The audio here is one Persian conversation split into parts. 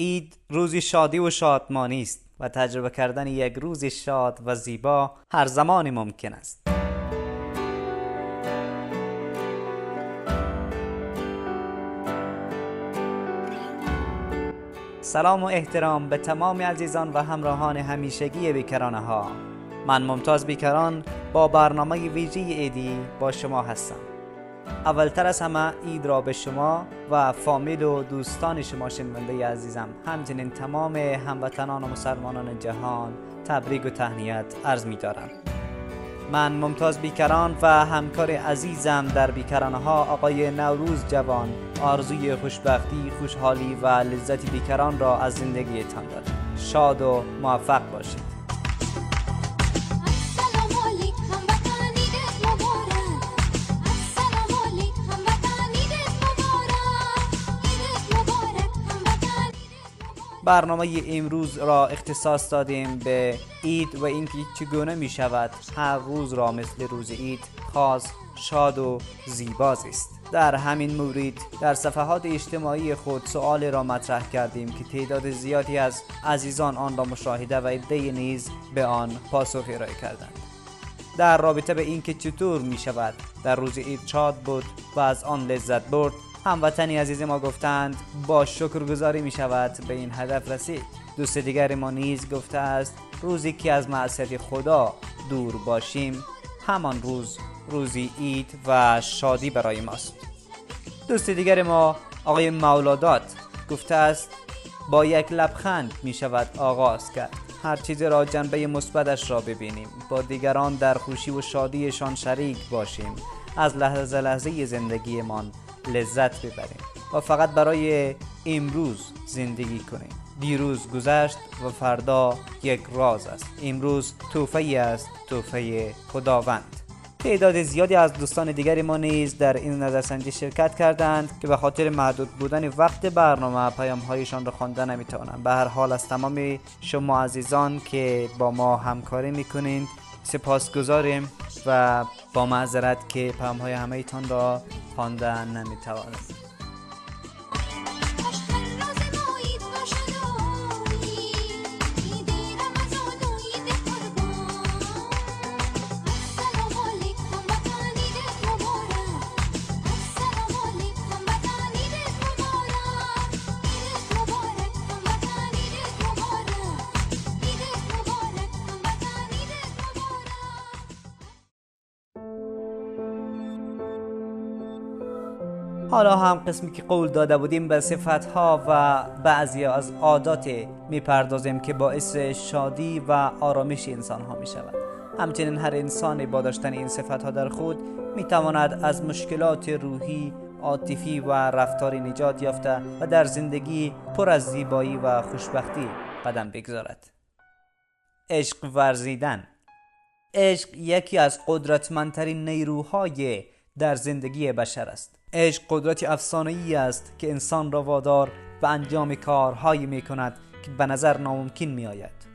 اید روزی شادی و شادمانی است و تجربه کردن یک روز شاد و زیبا هر زمانی ممکن است. سلام و احترام به تمام عزیزان و همراهان همیشگی بیکرانه ها من ممتاز بیکران با برنامه ویژه ایدی با شما هستم. اولتر از همه اید را به شما و فامیل و دوستان شما شنونده عزیزم. همچنین تمام هموطنان و مسلمانان جهان تبریک و تهنیت عرض می دارم. من ممتاز بیکران و همکار عزیزم در بیکرانه ها آقای نوروز جوان آرزوی خوشبختی، خوشحالی و لذت بیکران را از زندگیتان دارم. شاد و موفق باشید. برنامه امروز را اختصاص دادیم به اید و اینکه چگونه می شود هر روز را مثل روز اید خاص شاد و زیباز است. در همین مورد در صفحات اجتماعی خود سؤال را مطرح کردیم که تعداد زیادی از عزیزان آن را مشاهده و عده نیز به آن پاسخ ارائه کردند. در رابطه به اینکه چطور می شود در روز عید شاد بود و از آن لذت برد هموطنی عزیز ما گفتند با شکرگزاری می شود به این هدف رسید. دوست دیگر ما نیز گفته است روزی که از معصیت خدا دور باشیم همان روز روزی عید و شادی برای ماست. دوست دیگر ما آقای مولادات گفته است با یک لبخند می شود آغاز کرد. هر چیز را جنبه مثبتش را ببینیم. با دیگران در خوشی و شادیشان شریک باشیم. از لحظه لحظه زندگیمان لذت ببریم و فقط برای امروز زندگی کنیم. دیروز گذشت و فردا یک راز است. امروز توفه است توفه خداوند. تعداد زیادی از دوستان دیگری ما نیز در این نظرسنجی شرکت کردند که به خاطر محدود بودن وقت برنامه پیام هایشان را خوانده نمی‌توانم به هر حال از تمام شما عزیزان که با ما همکاری می‌کنید سپاس گذاریم و با معذرت که پیام های همه ایتان را خواندن نمی‌توانم حالا هم قسمی که قول داده بودیم به صفت ها و بعضی از عادات می‌پردازیم که باعث شادی و آرامش انسان ها می شود همچنین هر انسانی با داشتن این صفت ها در خود می تواند از مشکلات روحی عاطفی و رفتاری نجات یافته و در زندگی پر از زیبایی و خوشبختی قدم بگذارد. عشق ورزیدن. عشق یکی از قدرتمندترین نیروهای در زندگی بشر است. عشق قدرتی افسانه‌ای است که انسان را وادار به انجام کارهایی می کند که به نظر ناممکن می آید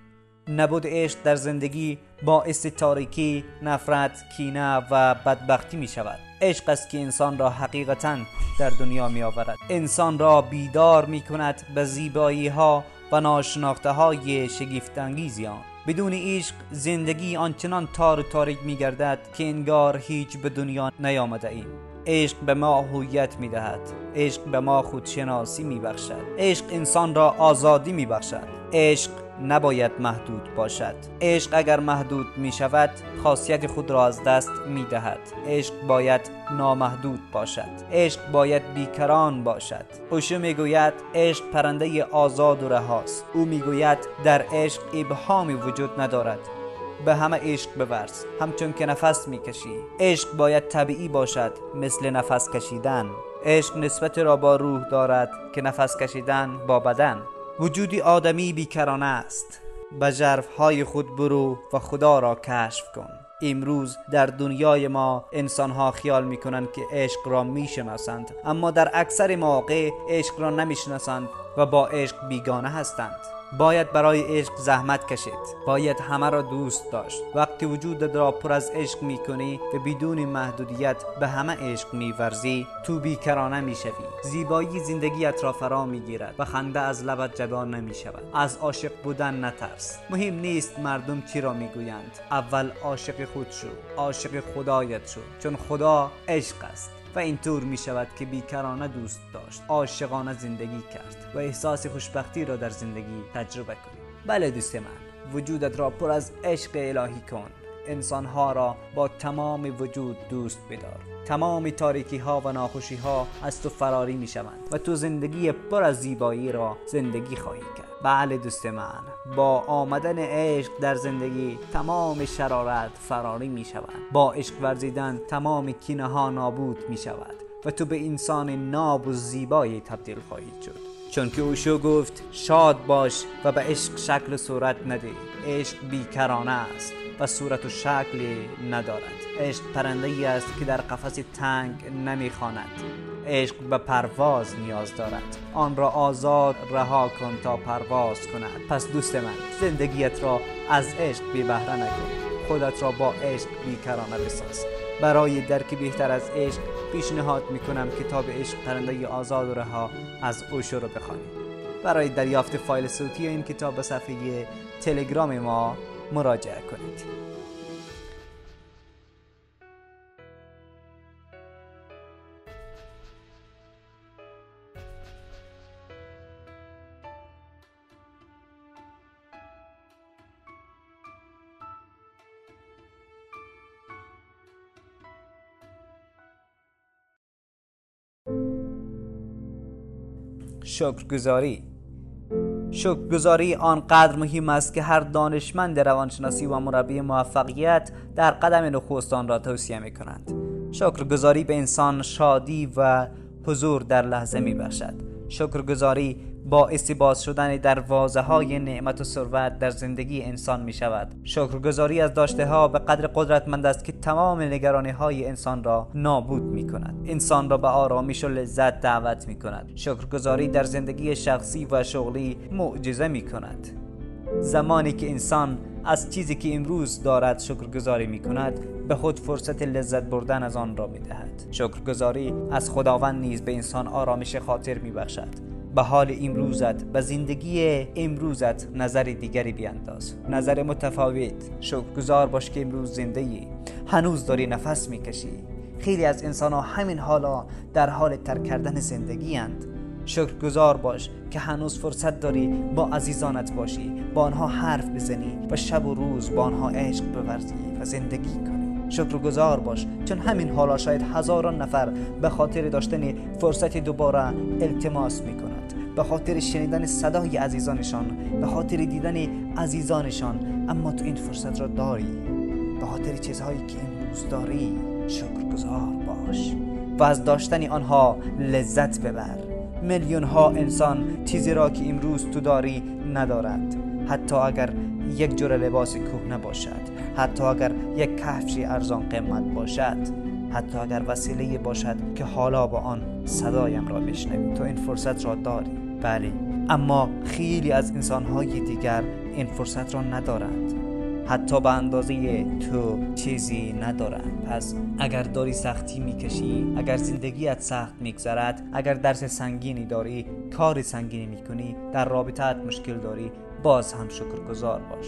نبود عشق در زندگی باعث تاریکی، نفرت، کینه و بدبختی می شود عشق است که انسان را حقیقتا در دنیا می آورد انسان را بیدار می کند به زیبایی ها و ناشناخته های شگفت انگیزی آن. بدون عشق زندگی آنچنان تار و تاریک می گردد که انگار هیچ به دنیا نیامده ایم. عشق به ما هویت می دهد عشق به ما خودشناسی می بخشد عشق انسان را آزادی می بخشد عشق نباید محدود باشد. عشق اگر محدود می شود خاصیت خود را از دست می دهد عشق باید نامحدود باشد. عشق باید بیکران باشد. اوشو می گوید عشق پرنده آزاد و رهاست. او می گوید در عشق ابهامی وجود ندارد. به همه عشق بورز همچون که نفس می‌کشی. عشق باید طبیعی باشد مثل نفس کشیدن. عشق نسبت را با روح دارد که نفس کشیدن با بدن. وجودی آدمی بیکرانه است. به های خود برو و خدا را کشف کن. امروز در دنیای ما انسان ها خیال می کنند که عشق را می شناسند اما در اکثر مواقع عشق را نمی شناسند و با عشق بیگانه هستند. باید برای عشق زحمت کشید. باید همه را دوست داشت. وقتی وجودت را پر از عشق می کنی و بدون محدودیت به همه عشق می ورزی تو بیکرانه می شوی زیبایی زندگیت را فرا می گیرد و خنده از لبت جدا نمی شود از عاشق بودن نترس. مهم نیست مردم چی را می گویند اول عاشق خود شو عاشق خدایت شو چون خدا عشق است. و اینطور می شود که بیکرانه دوست داشت عاشقانه زندگی کرد و احساس خوشبختی را در زندگی تجربه کنید بله دوست من وجودت را پر از عشق الهی کن. انسانها را با تمام وجود دوست بدار. تمام تاریکی ها و ناخوشی ها از تو فراری می شوند و تو زندگی پر از زیبایی را زندگی خواهی کرد. بله دوست من با آمدن عشق در زندگی تمام شرارت فراری می شود با عشق ورزیدن تمام کینه ها نابود می شود و تو به انسان ناب و زیبایی تبدیل خواهید شد. چون که اوشو گفت شاد باش و به عشق شکل و صورت نده. عشق بیکرانه است و صورت و شکلی ندارد. عشق پرنده ای است که در قفس تنگ نمی‌خواند. عشق به پرواز نیاز دارد. آن را آزاد رها کن تا پرواز کند. پس دوست من زندگیت را از عشق بی بهره نکن. خودت را با عشق بیکرانه بساز. برای درک بهتر از عشق پیشنهاد می‌کنم کتاب عشق پرنده آزاد و رها از اوشو رو بخوانید برای دریافت فایل صوتی این کتاب به صفحه تلگرام ما مراجعه کنید. شکرگزاری. شکرگزاری آنقدر مهم است که هر دانشمند روانشناسی و مربی موفقیت در قدم نخست آن را توصیه می کنند شکرگزاری به انسان شادی و حضور در لحظه می بخشد شکرگزاری باعث باز شدن دروازه های نعمت و ثروت در زندگی انسان می شود شکرگزاری از داشته ها به قدر قدرتمند است که تمام نگرانی های انسان را نابود می کند انسان را به آرامش و لذت دعوت می کند شکرگزاری در زندگی شخصی و شغلی معجزه می کند زمانی که انسان از چیزی که امروز دارد شکرگزاری می کند به خود فرصت لذت بردن از آن را می دهد شکرگزاری از خداوند نیز به انسان آرامش خاطر می بخشد به حال امروزت به زندگی امروزت نظر دیگری بیانداز. نظر متفاوت. شکرگزار باش که امروز زنده ای. هنوز داری نفس می‌کشی. خیلی از انسان ها همین حالا در حال ترک کردن زندگی اند. شکرگزار باش که هنوز فرصت داری با عزیزانت باشی. با آنها حرف بزنی و شب و روز با آنها عشق بورزی و زندگی کنی. شکرگزار باش. چون همین حالا شاید هزاران نفر به خاطر داشتن فرصت دوباره التماس می‌کنن به خاطر شنیدن صدای عزیزانشان به خاطر دیدن عزیزانشان. اما تو این فرصت را داری. به خاطر چیزهایی که امروز داری شکرگزار باش و از داشتن آنها لذت ببر. میلیون ها انسان چیزی را که امروز تو داری ندارند حتی اگر یک جور لباس کهنه باشد حتی اگر یک کفشی ارزان قیمت باشد حتی اگر وسیله باشد که حالا با آن صدایم را بشنوی. تو این فرصت را داری. بله اما خیلی از انسانهای دیگر این فرصت را ندارند. حتی به اندازه تو چیزی ندارند. پس اگر داری سختی می‌کشی اگر زندگیت سخت میگذرد اگر درس سنگینی داری کار سنگینی می‌کنی در رابطت مشکل داری باز هم شکرگزار باش.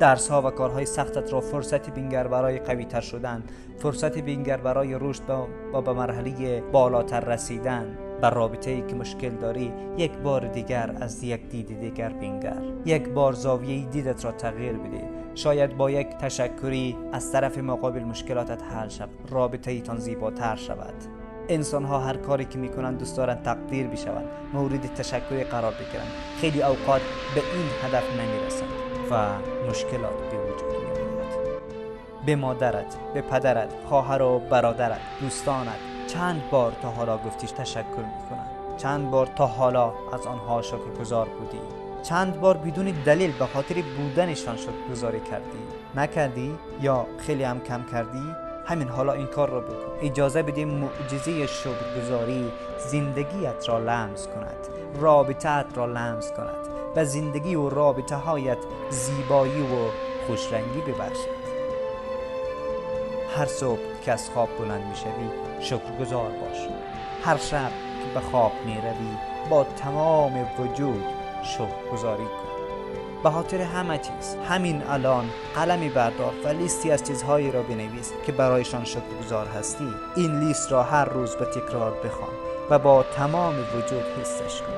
درس ها و کارهای سختت را فرصت بینگر برای قوی تر شدن فرصت بینگر برای رشد و به مرحله بالاتر رسیدن بر رابطه ای که مشکل داری یک بار دیگر از یک دید دیگر بینگر. یک بار زاویه دیدت را تغییر بده شاید با یک تشکری از طرف مقابل مشکلاتت حل شود. رابطه ایتان زیباتر شود. انسان ها هر کاری که می‌کنن دوست دارن تقدیر بشوند. مورد تشکری قرار بگیرند. خیلی اوقات به این هدف نمی‌رسند و مشکلات به وجود میآید به مادرت به پدرت خواهر و برادرت دوستانت چند بار تا حالا گفتیش تشکر می‌کنم. چند بار تا حالا از آنها شکرگزار بودی. چند بار بدون دلیل به خاطر بودنشان شکرگزاری کردی. نکردی یا خیلی هم کم کردی؟ همین حالا این کار را بکن. اجازه بده معجزه شکرگزاری زندگیت را لمس کند. رابطت را لمس کند. و زندگی و رابطه هایت زیبایی و خوشرنگی ببخشد هر صبح که از خواب بلند می‌شوی شکرگزار باش. هر شب که به خواب می روی با تمام وجود شکرگزاری کن. به خاطر همه چیز همین الان قلمی بردار و لیستی از چیزهایی را بنویس که برایشان شکرگزار هستی. این لیست را هر روز به تکرار بخوان و با تمام وجود حسش کن.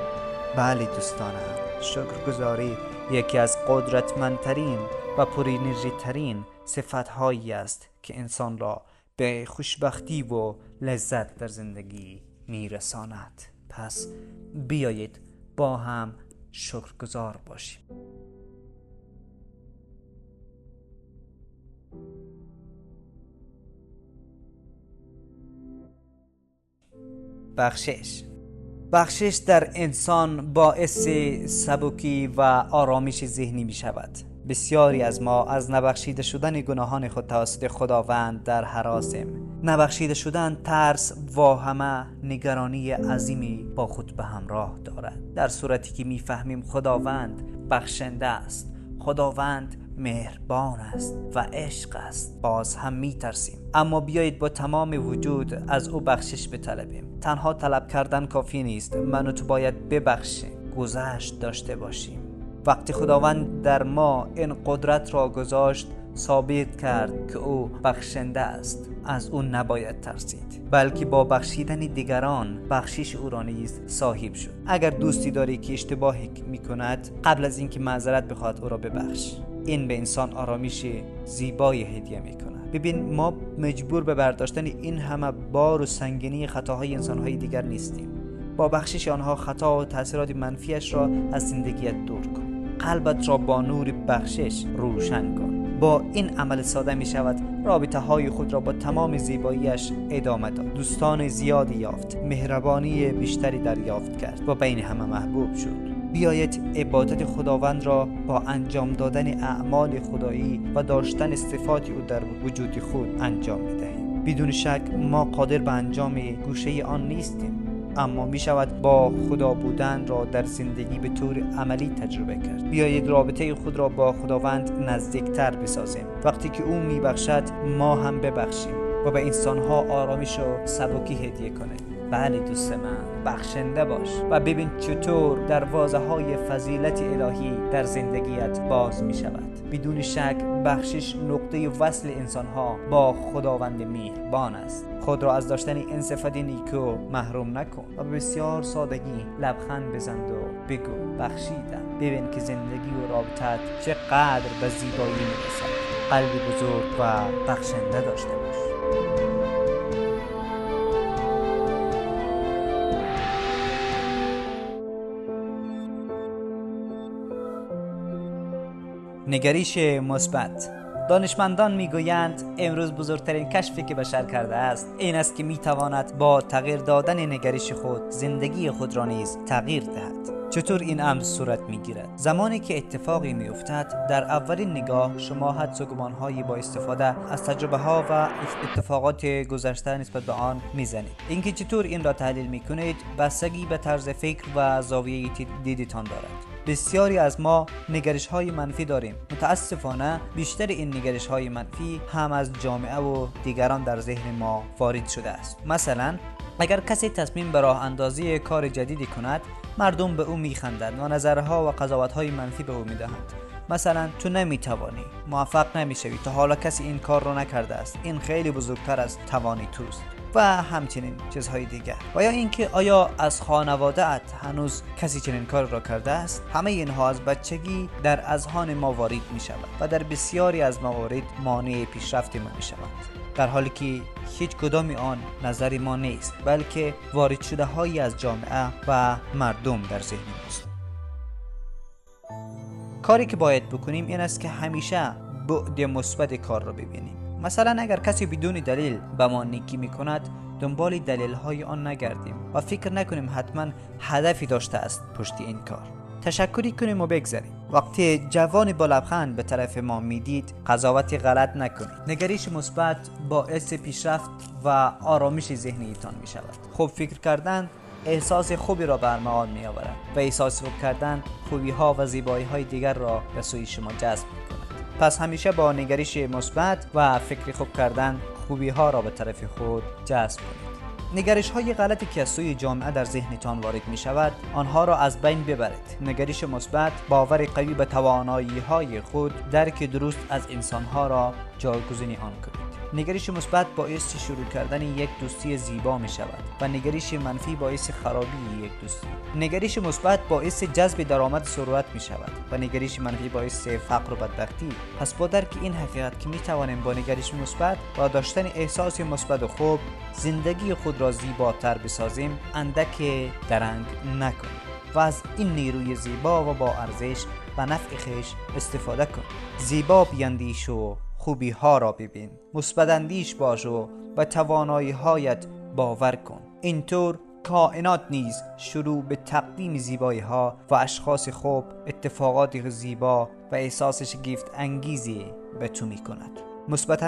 بله دوستانم شکرگزاری یکی از قدرتمندترین و پرینرژی ترین صفتهایی است که انسان را به خوشبختی و لذت در زندگی میرساند. پس بیایید با هم شکرگزار باشیم. بخشش. بخشش در انسان باعث سبکی و آرامش ذهنی می شود بسیاری از ما از نبخشیده شدن گناهان خود توسط خداوند در حراسیم. نبخشیده شدن ترس واهمه نگرانی عظیمی با خود به همراه دارد. در صورتی که می‌فهمیم خداوند بخشنده است خداوند مهربان است و عشق است باز هم می ترسیم اما بیایید با تمام وجود از او بخشش بطلبیم. تنها طلب کردن کافی نیست. من و تو باید ببخشیم گذشت داشته باشیم. وقتی خداوند در ما این قدرت را گذاشت ثابت کرد که او بخشنده است. از او نباید ترسید بلکه با بخشیدن دیگران بخشش او را نیز صاحب شد. اگر دوستی داری که اشتباهی می کند قبل از اینکه معذرت بخواد او را ببخش. این به انسان آرامش زیبای هدیه می کند ببین ما مجبور به برداشتن این همه بار و سنگینی خطاهای انسانهای دیگر نیستیم. با بخشش آنها خطا و تاثیرات منفیش را از زندگیت دور کن. قلبت را با نور بخشش روشن کن. با این عمل ساده می شود رابطه های خود را با تمام زیباییش ادامه داد. دوستان زیادی یافت. مهربانی بیشتری دریافت کرد و بین همه محبوب شد. بیایید عبادت خداوند را با انجام دادن اعمال خدایی و داشتن صفات او در وجود خود انجام بدهیم. بدون شک ما قادر به انجام گوشه آن نیستیم. اما می شود با خدا بودن را در زندگی به طور عملی تجربه کرد. بیایید رابطه خود را با خداوند نزدیکتر بسازیم. وقتی که او می بخشد ما هم ببخشیم. و به انسانها آرامش و سبکی هدیه کنیم بله دوست من بخشنده باش و ببین چطور دروازه های فضیلت الهی در زندگیت باز می شود بدون شک بخشش نقطه وصل انسان ها با خداوند مهربان است. خود را از داشتن این صفت نیکو محروم نکن و بسیار سادگی لبخند بزند و بگو بخشیدم ببین که زندگی و رابطت چقدر به زیبایی می‌رسد. قلبی بزرگ و بخشنده داشته باش. نگریش مثبت. دانشمندان می‌گویند امروز بزرگترین کشفی که بشر کرده است این است که می‌تواند با تغییر دادن نگریش خود زندگی خود را نیز تغییر دهد. چطور این امر صورت می‌گیرد؟ زمانی که اتفاقی میافتد در اولین نگاه شما حدس و گمانهایی با استفاده از تجربه ها و اتفاقات گذشته نسبت به آن می‌زنید. اینکه چطور این را تحلیل می‌کنید بستگی به طرز فکر و زاویه دیدتان دارد. بسیاری از ما نگرش های منفی داریم. متاسفانه بیشتر این نگرش های منفی هم از جامعه و دیگران در ذهن ما وارد شده است. مثلا اگر کسی تصمیم به راه اندازی کار جدیدی کند مردم به او میخندند و نظرها و قضاوت های منفی به او می‌دهند. مثلا تو نمی‌توانی موفق نمی‌شوی تا حالا کسی این کار رو نکرده است. این خیلی بزرگتر از توانی توست. و همچنین چیزهای دیگر. و یا اینکه آیا از خانواده ات هنوز کسی چنین کار را کرده است؟ همه اینها از بچگی در اذهان ما وارد می شود و در بسیاری از موارد مانع پیشرفت ما می شود در حالی که هیچ کدام آن نظر ما نیست بلکه وارد شده هایی از جامعه و مردم در ذهن ماست. کاری که باید بکنیم این است که همیشه بعد مثبت کار را ببینیم. مثلا اگر کسی بدون دلیل به ما نیکی می کند دنبال دلیل های آن نگردیم و فکر نکنیم حتما هدفی داشته است پشت این کار. تشکری کنیم و بگذاریم. وقتی جوانی با لبخند به طرف ما می‌دید قضاوتی غلط نکنید. نگریش مثبت باعث پیشرفت و آرامش ذهنیتان می شود خوب فکر کردن احساس خوبی را برمغان می آورد و احساس خوب کردن خوبی ها و زیبایی های دیگر را به سوی شما جذب پس همیشه با نگریش مثبت و فکر خوب کردن خوبی ها را به طرف خود جذب کنید. نگرش های غلطی که از سوی جامعه در ذهنتان وارد می شود آنها را از بین ببرید. نگرش مثبت باور قوی به توانایی های خود درک درست از انسان ها را جایگزینی آن کنید. نگرش مثبت باعث شروع کردن یک دوستی زیبا می شود و نگرش منفی باعث خرابی یک دوستی. نگرش مثبت باعث جذب درآمد ثروت می شود و نگرش منفی باعث فقر و بدبختی. پس با درک این حقیقت که می توانیم با نگرش مثبت و داشتن احساس مثبت و خوب زندگی خود را زیباتر بسازیم اندک درنگ نکنیم و از این نیروی زیبا و با ارزش و نفع خیش استفاده کن زیبا بیندیش و خوبی ها را ببین. مثبت باش و به توانایی هایت باور کن. اینطور کائنات نیز شروع به تقدیم زیبایی ها و اشخاص خوب اتفاقات زیبا و احساس شگفت انگیزی به تو می کند مثبت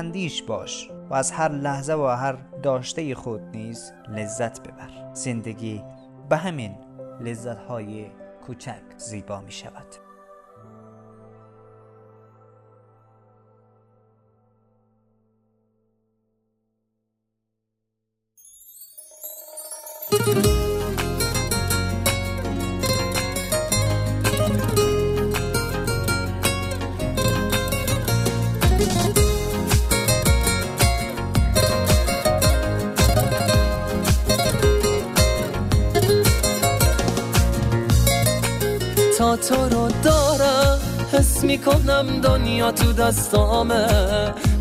باش و از هر لحظه و هر داشته خود نیز لذت ببر. زندگی به همین لذت های کوچک زیبا می شود تا تو رو دارم حس می‌کنم دنیا تو دستامه.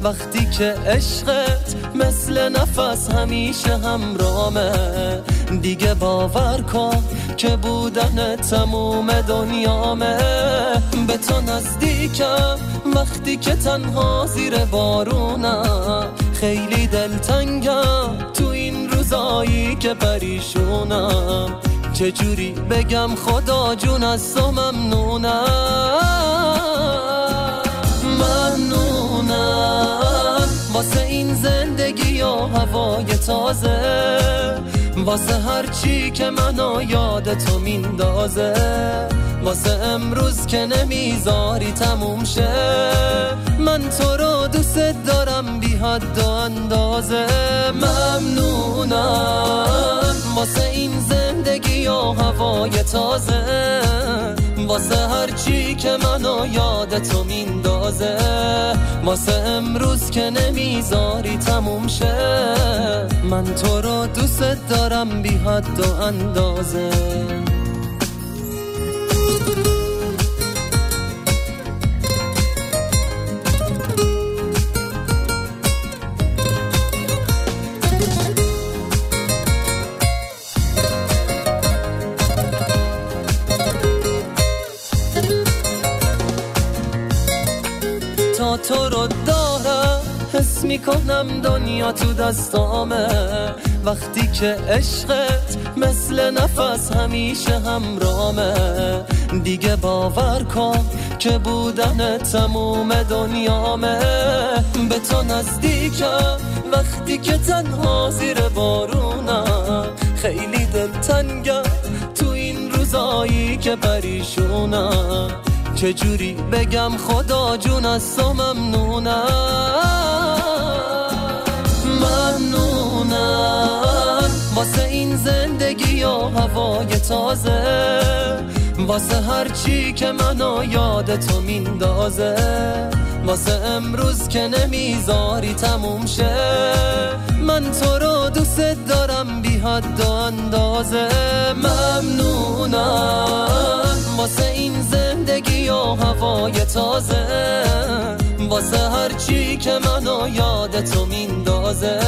وقتی که عشقت مثل نفس همیشه همرامه. دیگه باور کن که بودن تموم دنیامه. به تو نزدیکم وقتی که تنها زیر بارونم خیلی دلتنگم تو این روزایی که پریشونم. چجوری بگم خدا جون از تو ممنونم. ممنونم. واسه این زندگی و هوای تازه واسه هر چی که منو یاد تو میندازه واسه امروز که نمی‌ذاری تموم شه. من تو رو دوست دارم بی حد و اندازه. ممنونم. واسه این زندگی و هوای تازه. واسه هر چی که منو یاد تو میندازه. واسه امروز که نمی‌ذاری تموم شه. من تو رو دوست دارم بی حد و اندازه. می‌کنم دنیا تو دستامه. وقتی که عشقت مثل نفس همیشه همرامه. دیگه باور کن که بودن تموم دنیامه. به تو نزدیکم وقتی که تنها زیر بارونم. خیلی دلتنگم تو این روزایی که پریشونم. چجوری بگم خدا جون از تو ممنونم؟ واسه این زندگی و هوای تازه؟ واسه هر چی که منو یاد تو میندازه؟ واسه امروز که نمی‌ذاری تموم شه؟ من تو رو دوست دارم بی حد و اندازه. ممنونم. واسه این زندگی و هوای تازه؟ واسه هر چی که منو یاد تو میندازه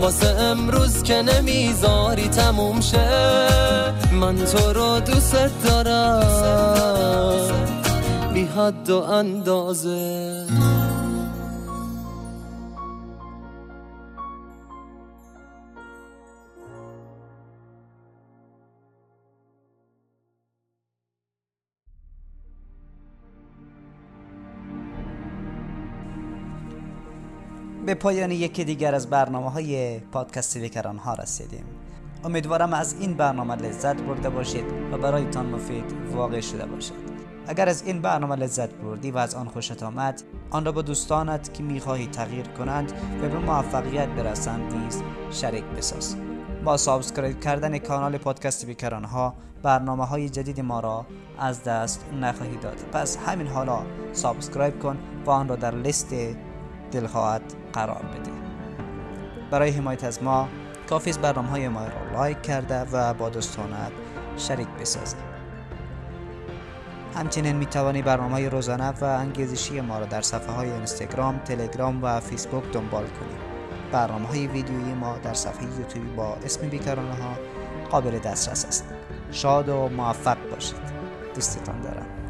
واسه امروز که نمی‌ذاری تموم شه. من تو رو دوست دارم بی حد و اندازه. به پایان یکی دیگر از برنامه های پادکست بیکرانه ها رسیدیم. امیدوارم از این برنامه لذت برده باشید و برایتان مفید واقع شده باشد. اگر از این برنامه لذت بردی و از آن خوشت آمد آن را با دوستانت که می‌خواهی تغییر کنند و به موفقیت برسند نیز شریک بساز. با subscribe کردن کانال پادکست بیکرانه ها برنامه های جدید ما را از دست نخواهی داد. پس همین حالا subscribe کن و آن را در لیست دلخواهت قرار بده برای حمایت از ما کافیست برنامه های ما را لایک کرده و با دوستانت شریک بسازید همچنین می توانی برنامه های روزانه و انگیزشی ما را در صفحه های اینستاگرام، تلگرام و فیسبوک دنبال کنید. برنامه های ویدیویی ما در صفحه یوتیوبی با اسم بیکرانه ها قابل دسترس است. شاد و موفق باشید. دوستتان دارم.